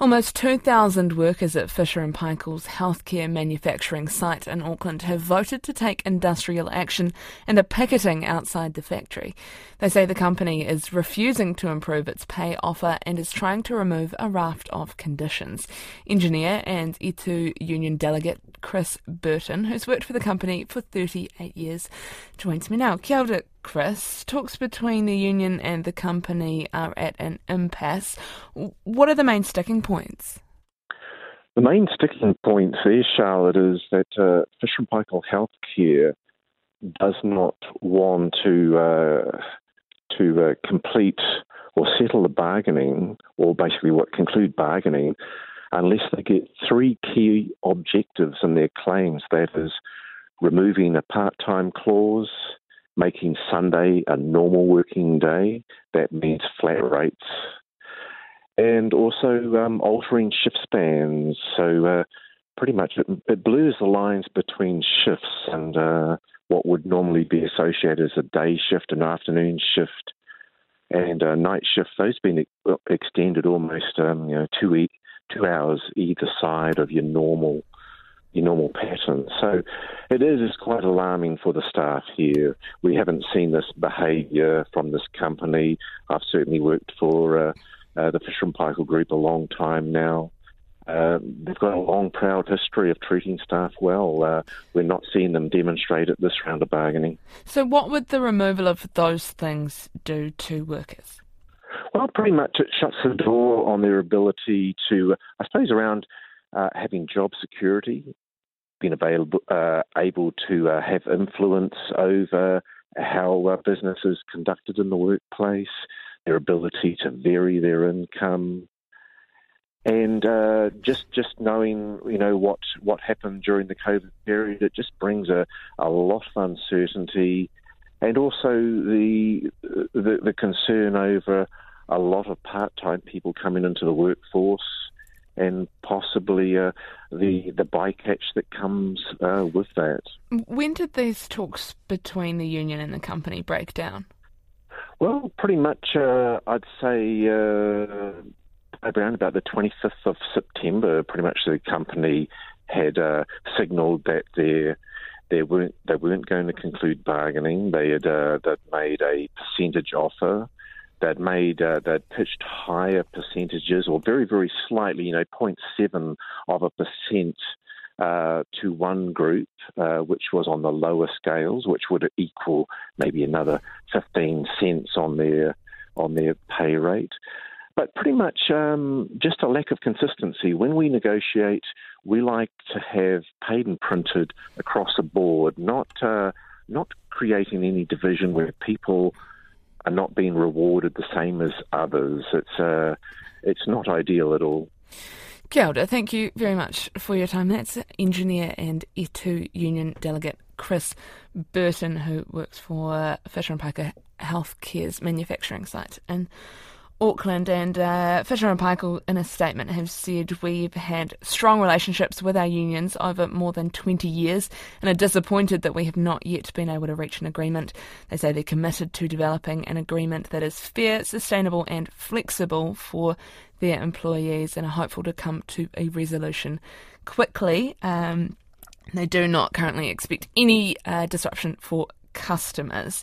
Almost 2,000 workers at Fisher & Paykel's healthcare manufacturing site in Auckland have voted to take industrial action and are picketing outside the factory. They say the company is refusing to improve its pay offer and is trying to remove a raft of conditions. Engineer and ITU union delegate Chris Burton, who's worked for the company for 38 years, joins me now. Kia ora, Chris. Talks between the union and the company are at an impasse. What are the main sticking points? The main sticking point there, Charlotte, is that uh, Fisher & Paykel Healthcare does not want to uh, to uh, complete or settle the bargaining, or basically what conclude bargaining, unless they get three key objectives in their claims. That is, removing a part-time clause, making Sunday a normal working day. That means flat rates. And also um, altering shift spans. So uh, pretty much it, it, blurs the lines between shifts and uh, what would normally be associated as a day shift, an afternoon shift, and a night shift. Those have been extended almost um, you know two two hours either side of your normal your normal pattern. So it is quite alarming for the staff here. We haven't seen this behaviour from this company. I've certainly worked for uh, uh, the Fisher and Paykel Group a long time now. Uh, they've got a long, proud history of treating staff well. Uh, we're not seeing them demonstrate at this round of bargaining. So, what would the removal of those things do to workers? Well, pretty much it shuts the door on their ability to, I suppose, around uh, having job security, being available, uh, able to uh, have influence over how uh, business is conducted in the workplace, their ability to vary their income, and uh, just just knowing you know what what happened during the COVID period, it just brings a, a lot of uncertainty, and also the, the the concern over a lot of part time people coming into the workforce and possibly uh, the the bycatch that comes uh, with that. When did these talks between the union and the company break down? Well, pretty much, uh, I'd say uh, around about the 25th of September. Pretty much, the company had uh, signalled that they they weren't they weren't going to conclude bargaining. They had uh, they'd made a percentage offer that made uh, that pitched higher percentages, or very very slightly, you know, 0.7 of a percent uh, to one group, uh, which was on the lower scales, which would equal maybe another 15 cents on their on their pay rate. But pretty much um, just a lack of consistency. When we negotiate, we like to have paid and printed across the board, not uh, not creating any division where people are not being rewarded the same as others. It's uh, it's not ideal at all. Kia ora, thank you very much for your time. That's engineer and E2 union delegate Chris Burton, who works for Fisher and Paykel Healthcare's manufacturing site in Auckland and uh, Fisher and Paykel, in a statement, have said we've had strong relationships with our unions over more than 20 years and are disappointed that we have not yet been able to reach an agreement. They say they're committed to developing an agreement that is fair, sustainable, and flexible for their employees and are hopeful to come to a resolution quickly. Um, they do not currently expect any uh, disruption for customers.